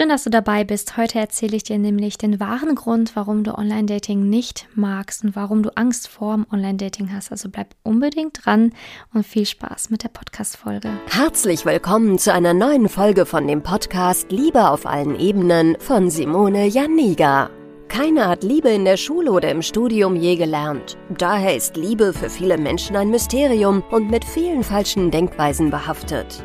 Schön, dass du dabei bist. Heute erzähle ich dir nämlich den wahren Grund, warum du Online-Dating nicht magst und warum du Angst vor dem Online-Dating hast. Also bleib unbedingt dran und viel Spaß mit der Podcast-Folge. Herzlich willkommen zu einer neuen Folge von dem Podcast Liebe auf allen Ebenen von Simone Janiga. Keiner hat Liebe in der Schule oder im Studium je gelernt. Daher ist Liebe für viele Menschen ein Mysterium und mit vielen falschen Denkweisen behaftet.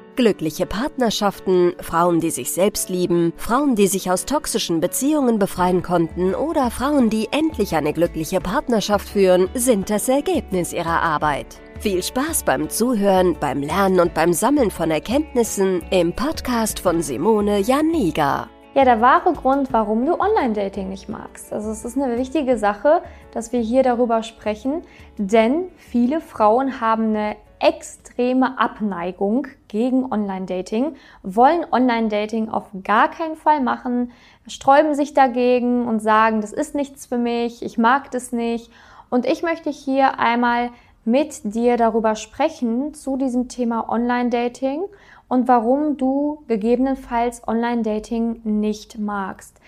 Glückliche Partnerschaften, Frauen, die sich selbst lieben, Frauen, die sich aus toxischen Beziehungen befreien konnten oder Frauen, die endlich eine glückliche Partnerschaft führen, sind das Ergebnis ihrer Arbeit. Viel Spaß beim Zuhören, beim Lernen und beim Sammeln von Erkenntnissen im Podcast von Simone Janiga. Ja, der wahre Grund, warum du Online-Dating nicht magst. Also es ist eine wichtige Sache, dass wir hier darüber sprechen, denn viele Frauen haben eine extreme Abneigung gegen Online-Dating, wollen Online-Dating auf gar keinen Fall machen, sträuben sich dagegen und sagen, das ist nichts für mich, ich mag das nicht. Und ich möchte hier einmal mit dir darüber sprechen zu diesem Thema Online-Dating und warum du gegebenenfalls Online-Dating nicht magst.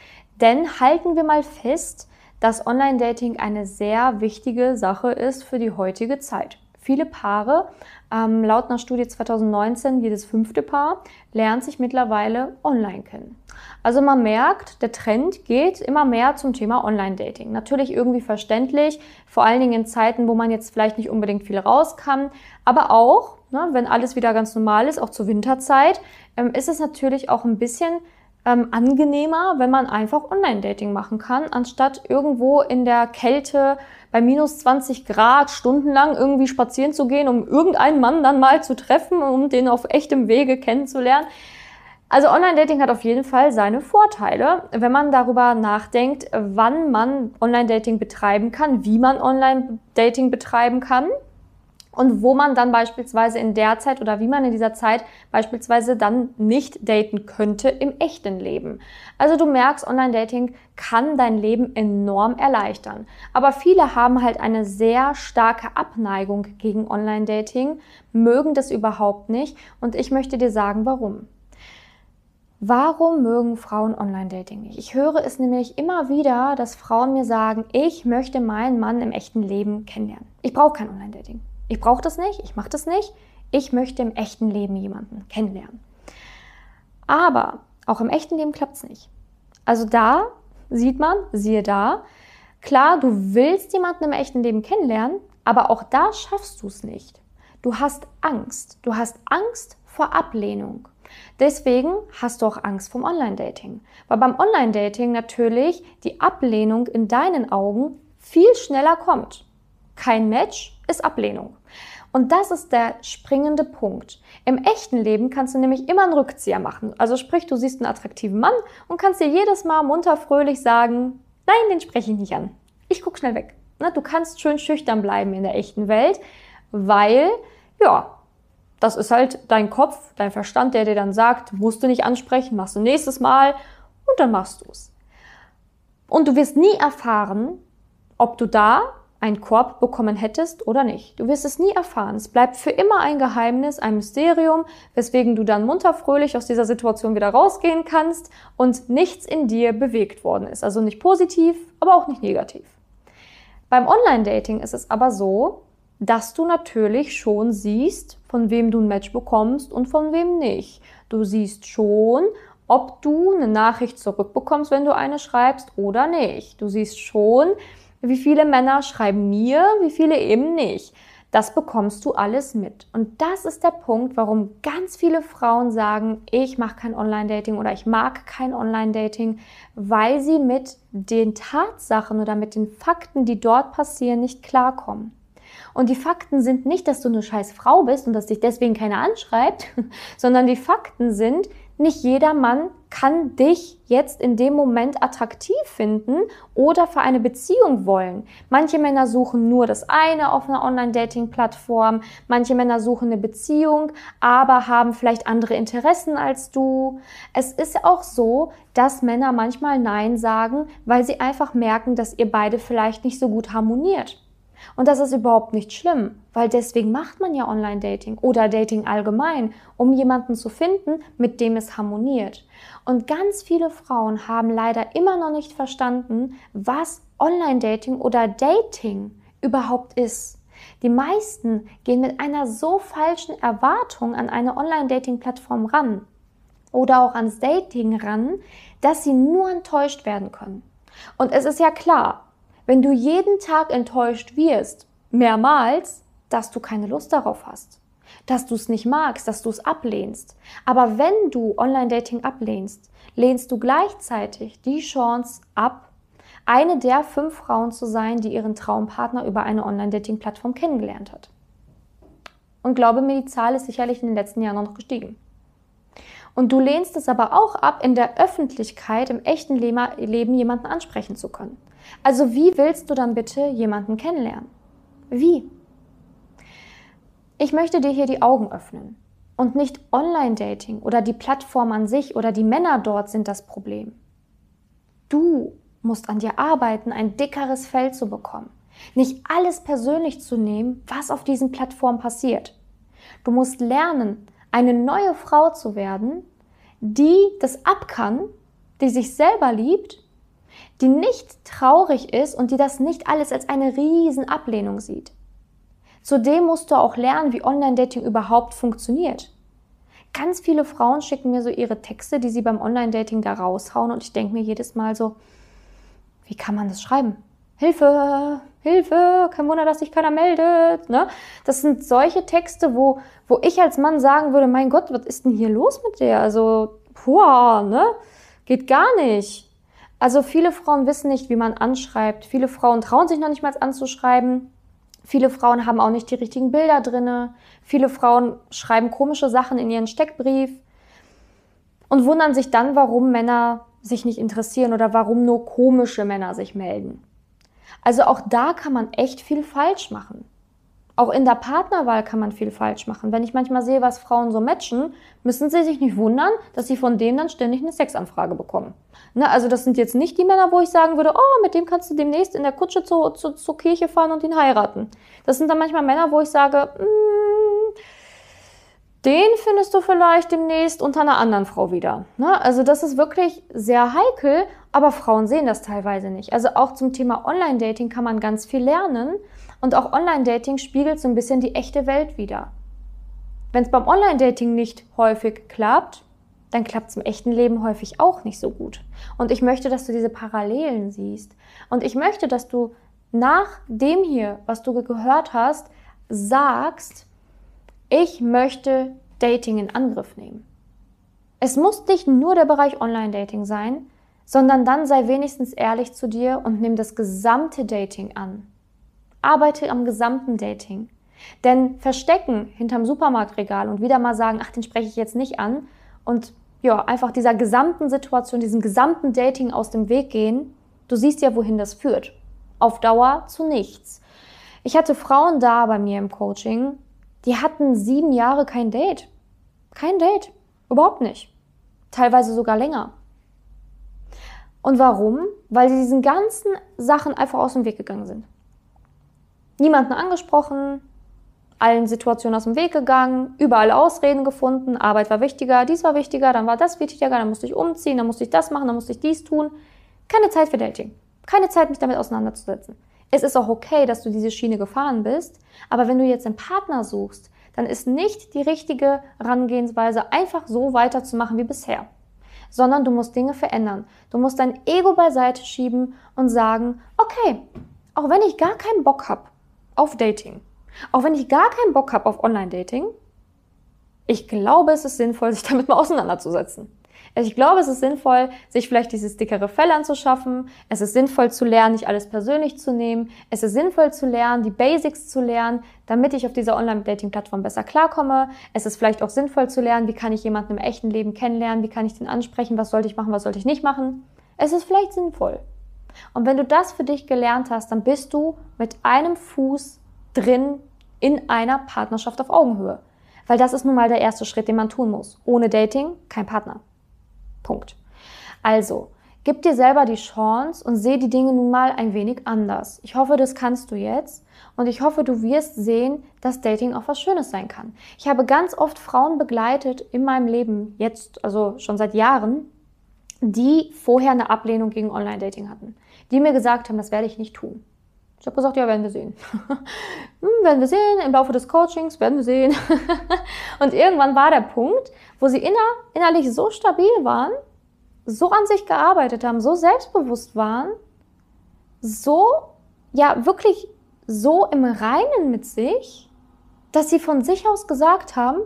Denn halten wir mal fest, dass Online-Dating eine sehr wichtige Sache ist für die heutige Zeit. Viele Paare, ähm, laut einer Studie 2019, jedes fünfte Paar, lernt sich mittlerweile online kennen. Also man merkt, der Trend geht immer mehr zum Thema Online-Dating. Natürlich irgendwie verständlich, vor allen Dingen in Zeiten, wo man jetzt vielleicht nicht unbedingt viel raus kann, aber auch ne, wenn alles wieder ganz normal ist, auch zur Winterzeit, ähm, ist es natürlich auch ein bisschen ähm, angenehmer, wenn man einfach Online-Dating machen kann, anstatt irgendwo in der Kälte bei minus 20 Grad stundenlang irgendwie spazieren zu gehen, um irgendeinen Mann dann mal zu treffen, um den auf echtem Wege kennenzulernen. Also Online-Dating hat auf jeden Fall seine Vorteile, wenn man darüber nachdenkt, wann man Online-Dating betreiben kann, wie man Online-Dating betreiben kann und wo man dann beispielsweise in der Zeit oder wie man in dieser Zeit beispielsweise dann nicht daten könnte im echten Leben. Also du merkst, Online-Dating kann dein Leben enorm erleichtern. Aber viele haben halt eine sehr starke Abneigung gegen Online-Dating, mögen das überhaupt nicht und ich möchte dir sagen, warum. Warum mögen Frauen Online-Dating nicht? Ich höre es nämlich immer wieder, dass Frauen mir sagen, ich möchte meinen Mann im echten Leben kennenlernen. Ich brauche kein Online-Dating. Ich brauche das nicht, ich mache das nicht. Ich möchte im echten Leben jemanden kennenlernen. Aber auch im echten Leben klappt es nicht. Also da sieht man, siehe da, klar, du willst jemanden im echten Leben kennenlernen, aber auch da schaffst du es nicht. Du hast Angst. Du hast Angst vor Ablehnung. Deswegen hast du auch Angst vom Online-Dating. Weil beim Online-Dating natürlich die Ablehnung in deinen Augen viel schneller kommt. Kein Match ist Ablehnung. Und das ist der springende Punkt. Im echten Leben kannst du nämlich immer einen Rückzieher machen. Also sprich, du siehst einen attraktiven Mann und kannst dir jedes Mal munter fröhlich sagen, nein, den spreche ich nicht an. Ich gucke schnell weg. Du kannst schön schüchtern bleiben in der echten Welt, weil, ja, das ist halt dein Kopf, dein Verstand, der dir dann sagt, musst du nicht ansprechen, machst du nächstes Mal und dann machst du es. Und du wirst nie erfahren, ob du da einen Korb bekommen hättest oder nicht. Du wirst es nie erfahren. Es bleibt für immer ein Geheimnis, ein Mysterium, weswegen du dann munter fröhlich aus dieser Situation wieder rausgehen kannst und nichts in dir bewegt worden ist. Also nicht positiv, aber auch nicht negativ. Beim Online-Dating ist es aber so, dass du natürlich schon siehst, von wem du ein Match bekommst und von wem nicht. Du siehst schon, ob du eine Nachricht zurückbekommst, wenn du eine schreibst oder nicht. Du siehst schon, wie viele Männer schreiben mir, wie viele eben nicht. Das bekommst du alles mit. Und das ist der Punkt, warum ganz viele Frauen sagen, ich mache kein Online-Dating oder ich mag kein Online-Dating, weil sie mit den Tatsachen oder mit den Fakten, die dort passieren, nicht klarkommen. Und die Fakten sind nicht, dass du eine scheiß Frau bist und dass dich deswegen keiner anschreibt, sondern die Fakten sind, nicht jeder Mann kann dich jetzt in dem Moment attraktiv finden oder für eine Beziehung wollen. Manche Männer suchen nur das eine auf einer Online-Dating-Plattform, manche Männer suchen eine Beziehung, aber haben vielleicht andere Interessen als du. Es ist auch so, dass Männer manchmal Nein sagen, weil sie einfach merken, dass ihr beide vielleicht nicht so gut harmoniert. Und das ist überhaupt nicht schlimm, weil deswegen macht man ja Online-Dating oder Dating allgemein, um jemanden zu finden, mit dem es harmoniert. Und ganz viele Frauen haben leider immer noch nicht verstanden, was Online-Dating oder Dating überhaupt ist. Die meisten gehen mit einer so falschen Erwartung an eine Online-Dating-Plattform ran oder auch ans Dating ran, dass sie nur enttäuscht werden können. Und es ist ja klar, wenn du jeden Tag enttäuscht wirst, mehrmals, dass du keine Lust darauf hast, dass du es nicht magst, dass du es ablehnst. Aber wenn du Online-Dating ablehnst, lehnst du gleichzeitig die Chance ab, eine der fünf Frauen zu sein, die ihren Traumpartner über eine Online-Dating-Plattform kennengelernt hat. Und glaube mir, die Zahl ist sicherlich in den letzten Jahren noch gestiegen. Und du lehnst es aber auch ab, in der Öffentlichkeit, im echten Leben jemanden ansprechen zu können. Also wie willst du dann bitte jemanden kennenlernen? Wie? Ich möchte dir hier die Augen öffnen. Und nicht Online-Dating oder die Plattform an sich oder die Männer dort sind das Problem. Du musst an dir arbeiten, ein dickeres Fell zu bekommen. Nicht alles persönlich zu nehmen, was auf diesen Plattformen passiert. Du musst lernen, eine neue Frau zu werden, die das ab kann, die sich selber liebt, die nicht traurig ist und die das nicht alles als eine riesen Ablehnung sieht. Zudem musst du auch lernen, wie Online-Dating überhaupt funktioniert. Ganz viele Frauen schicken mir so ihre Texte, die sie beim Online-Dating da raushauen und ich denke mir jedes Mal so, wie kann man das schreiben? Hilfe, Hilfe, kein Wunder, dass sich keiner meldet. Ne? Das sind solche Texte, wo, wo ich als Mann sagen würde, mein Gott, was ist denn hier los mit der? Also, puh, ne? Geht gar nicht. Also viele Frauen wissen nicht, wie man anschreibt. Viele Frauen trauen sich noch nicht mal anzuschreiben. Viele Frauen haben auch nicht die richtigen Bilder drinne. Viele Frauen schreiben komische Sachen in ihren Steckbrief und wundern sich dann, warum Männer sich nicht interessieren oder warum nur komische Männer sich melden. Also auch da kann man echt viel falsch machen. Auch in der Partnerwahl kann man viel falsch machen. Wenn ich manchmal sehe, was Frauen so matchen, müssen sie sich nicht wundern, dass sie von denen dann ständig eine Sexanfrage bekommen. Ne, also das sind jetzt nicht die Männer, wo ich sagen würde, oh, mit dem kannst du demnächst in der Kutsche zu, zu, zur Kirche fahren und ihn heiraten. Das sind dann manchmal Männer, wo ich sage, mm, den findest du vielleicht demnächst unter einer anderen Frau wieder. Ne? Also das ist wirklich sehr heikel, aber Frauen sehen das teilweise nicht. Also auch zum Thema Online-Dating kann man ganz viel lernen und auch Online-Dating spiegelt so ein bisschen die echte Welt wider. Wenn es beim Online-Dating nicht häufig klappt, dann klappt es im echten Leben häufig auch nicht so gut. Und ich möchte, dass du diese Parallelen siehst. Und ich möchte, dass du nach dem hier, was du gehört hast, sagst, ich möchte Dating in Angriff nehmen. Es muss nicht nur der Bereich Online-Dating sein, sondern dann sei wenigstens ehrlich zu dir und nimm das gesamte Dating an. Arbeite am gesamten Dating. Denn verstecken hinterm Supermarktregal und wieder mal sagen, ach, den spreche ich jetzt nicht an und ja, einfach dieser gesamten Situation, diesem gesamten Dating aus dem Weg gehen, du siehst ja, wohin das führt. Auf Dauer zu nichts. Ich hatte Frauen da bei mir im Coaching, die hatten sieben Jahre kein Date. Kein Date. Überhaupt nicht. Teilweise sogar länger. Und warum? Weil sie diesen ganzen Sachen einfach aus dem Weg gegangen sind. Niemanden angesprochen, allen Situationen aus dem Weg gegangen, überall Ausreden gefunden, Arbeit war wichtiger, dies war wichtiger, dann war das wichtiger, dann musste ich umziehen, dann musste ich das machen, dann musste ich dies tun. Keine Zeit für Dating. Keine Zeit, mich damit auseinanderzusetzen. Es ist auch okay, dass du diese Schiene gefahren bist, aber wenn du jetzt einen Partner suchst, dann ist nicht die richtige Herangehensweise, einfach so weiterzumachen wie bisher. Sondern du musst Dinge verändern. Du musst dein Ego beiseite schieben und sagen, okay, auch wenn ich gar keinen Bock habe auf Dating, auch wenn ich gar keinen Bock habe auf Online-Dating, ich glaube, es ist sinnvoll, sich damit mal auseinanderzusetzen. Also ich glaube, es ist sinnvoll, sich vielleicht dieses dickere Fell anzuschaffen. Es ist sinnvoll zu lernen, nicht alles persönlich zu nehmen. Es ist sinnvoll zu lernen, die Basics zu lernen, damit ich auf dieser Online-Dating-Plattform besser klarkomme. Es ist vielleicht auch sinnvoll zu lernen, wie kann ich jemanden im echten Leben kennenlernen, wie kann ich den ansprechen, was sollte ich machen, was sollte ich nicht machen. Es ist vielleicht sinnvoll. Und wenn du das für dich gelernt hast, dann bist du mit einem Fuß drin in einer Partnerschaft auf Augenhöhe. Weil das ist nun mal der erste Schritt, den man tun muss. Ohne Dating kein Partner. Punkt. Also, gib dir selber die Chance und sehe die Dinge nun mal ein wenig anders. Ich hoffe, das kannst du jetzt und ich hoffe, du wirst sehen, dass Dating auch was Schönes sein kann. Ich habe ganz oft Frauen begleitet in meinem Leben, jetzt, also schon seit Jahren, die vorher eine Ablehnung gegen Online-Dating hatten, die mir gesagt haben, das werde ich nicht tun. Ich habe gesagt, ja, werden wir sehen. hm, werden wir sehen, im Laufe des Coachings werden wir sehen. und irgendwann war der Punkt, wo sie inner, innerlich so stabil waren, so an sich gearbeitet haben, so selbstbewusst waren, so, ja, wirklich so im Reinen mit sich, dass sie von sich aus gesagt haben,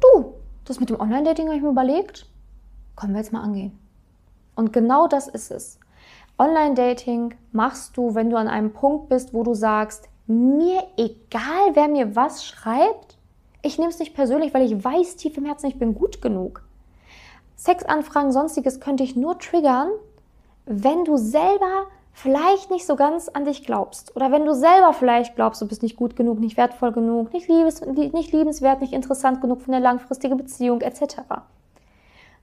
du, das mit dem Online-Dating habe ich mir überlegt, können wir jetzt mal angehen. Und genau das ist es. Online-Dating machst du, wenn du an einem Punkt bist, wo du sagst, mir egal, wer mir was schreibt, ich nehme es nicht persönlich, weil ich weiß tief im Herzen, ich bin gut genug. Sexanfragen, sonstiges könnte ich nur triggern, wenn du selber vielleicht nicht so ganz an dich glaubst. Oder wenn du selber vielleicht glaubst, du bist nicht gut genug, nicht wertvoll genug, nicht, liebes, nicht liebenswert, nicht interessant genug für eine langfristige Beziehung etc.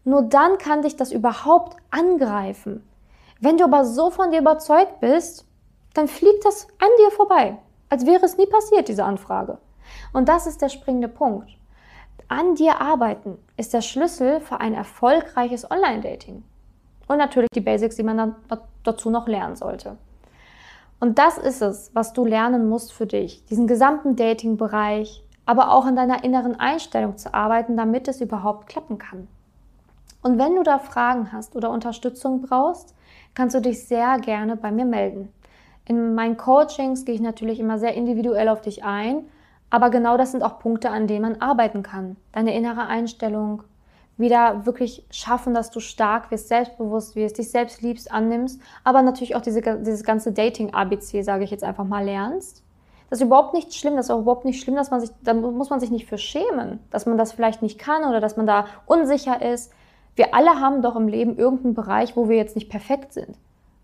Nur dann kann dich das überhaupt angreifen. Wenn du aber so von dir überzeugt bist, dann fliegt das an dir vorbei, als wäre es nie passiert, diese Anfrage. Und das ist der springende Punkt. An dir arbeiten ist der Schlüssel für ein erfolgreiches Online-Dating. Und natürlich die Basics, die man dann dazu noch lernen sollte. Und das ist es, was du lernen musst für dich, diesen gesamten Dating-Bereich, aber auch an deiner inneren Einstellung zu arbeiten, damit es überhaupt klappen kann. Und wenn du da Fragen hast oder Unterstützung brauchst, kannst du dich sehr gerne bei mir melden. In meinen Coachings gehe ich natürlich immer sehr individuell auf dich ein, aber genau das sind auch Punkte, an denen man arbeiten kann. Deine innere Einstellung, wieder wirklich schaffen, dass du stark wirst, selbstbewusst wirst, dich selbst liebst, annimmst, aber natürlich auch diese, dieses ganze Dating-ABC, sage ich jetzt einfach mal, lernst. Das ist überhaupt nicht schlimm, das ist auch überhaupt nicht schlimm, dass man sich, da muss man sich nicht für schämen, dass man das vielleicht nicht kann oder dass man da unsicher ist. Wir alle haben doch im Leben irgendeinen Bereich, wo wir jetzt nicht perfekt sind.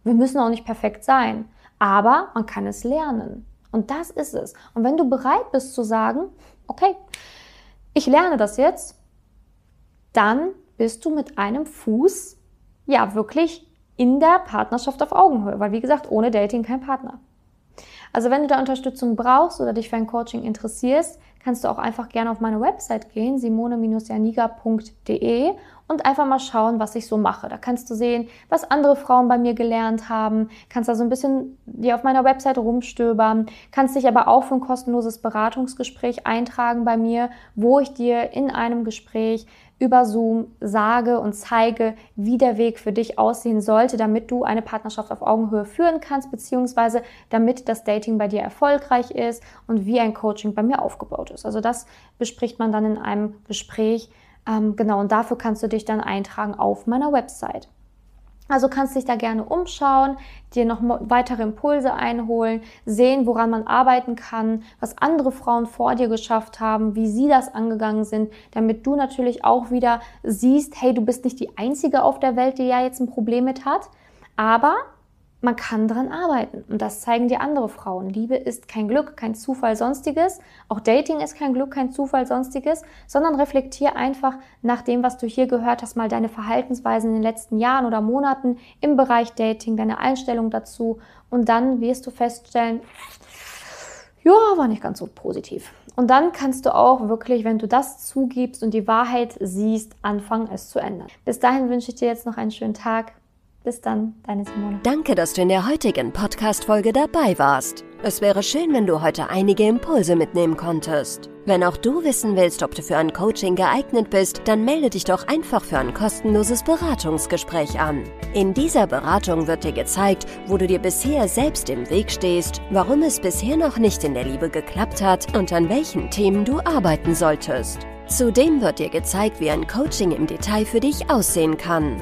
Wir müssen auch nicht perfekt sein, aber man kann es lernen. Und das ist es. Und wenn du bereit bist zu sagen, okay, ich lerne das jetzt, dann bist du mit einem Fuß ja wirklich in der Partnerschaft auf Augenhöhe, weil wie gesagt, ohne Dating kein Partner. Also wenn du da Unterstützung brauchst oder dich für ein Coaching interessierst, kannst du auch einfach gerne auf meine Website gehen, simone-janiga.de und einfach mal schauen, was ich so mache. Da kannst du sehen, was andere Frauen bei mir gelernt haben, kannst da so ein bisschen dir auf meiner Website rumstöbern, kannst dich aber auch für ein kostenloses Beratungsgespräch eintragen bei mir, wo ich dir in einem Gespräch über Zoom sage und zeige, wie der Weg für dich aussehen sollte, damit du eine Partnerschaft auf Augenhöhe führen kannst, beziehungsweise damit das Dating bei dir erfolgreich ist und wie ein Coaching bei mir aufgebaut ist. Also das bespricht man dann in einem Gespräch, ähm, genau, und dafür kannst du dich dann eintragen auf meiner Website. Also kannst dich da gerne umschauen, dir noch weitere Impulse einholen, sehen, woran man arbeiten kann, was andere Frauen vor dir geschafft haben, wie sie das angegangen sind, damit du natürlich auch wieder siehst, hey, du bist nicht die Einzige auf der Welt, die ja jetzt ein Problem mit hat, aber man kann daran arbeiten. Und das zeigen dir andere Frauen. Liebe ist kein Glück, kein Zufall, sonstiges. Auch Dating ist kein Glück, kein Zufall, sonstiges. Sondern reflektier einfach nach dem, was du hier gehört hast, mal deine Verhaltensweisen in den letzten Jahren oder Monaten im Bereich Dating, deine Einstellung dazu. Und dann wirst du feststellen, ja, war nicht ganz so positiv. Und dann kannst du auch wirklich, wenn du das zugibst und die Wahrheit siehst, anfangen, es zu ändern. Bis dahin wünsche ich dir jetzt noch einen schönen Tag. Bis dann, deine Simone. Danke, dass du in der heutigen Podcast-Folge dabei warst. Es wäre schön, wenn du heute einige Impulse mitnehmen konntest. Wenn auch du wissen willst, ob du für ein Coaching geeignet bist, dann melde dich doch einfach für ein kostenloses Beratungsgespräch an. In dieser Beratung wird dir gezeigt, wo du dir bisher selbst im Weg stehst, warum es bisher noch nicht in der Liebe geklappt hat und an welchen Themen du arbeiten solltest. Zudem wird dir gezeigt, wie ein Coaching im Detail für dich aussehen kann.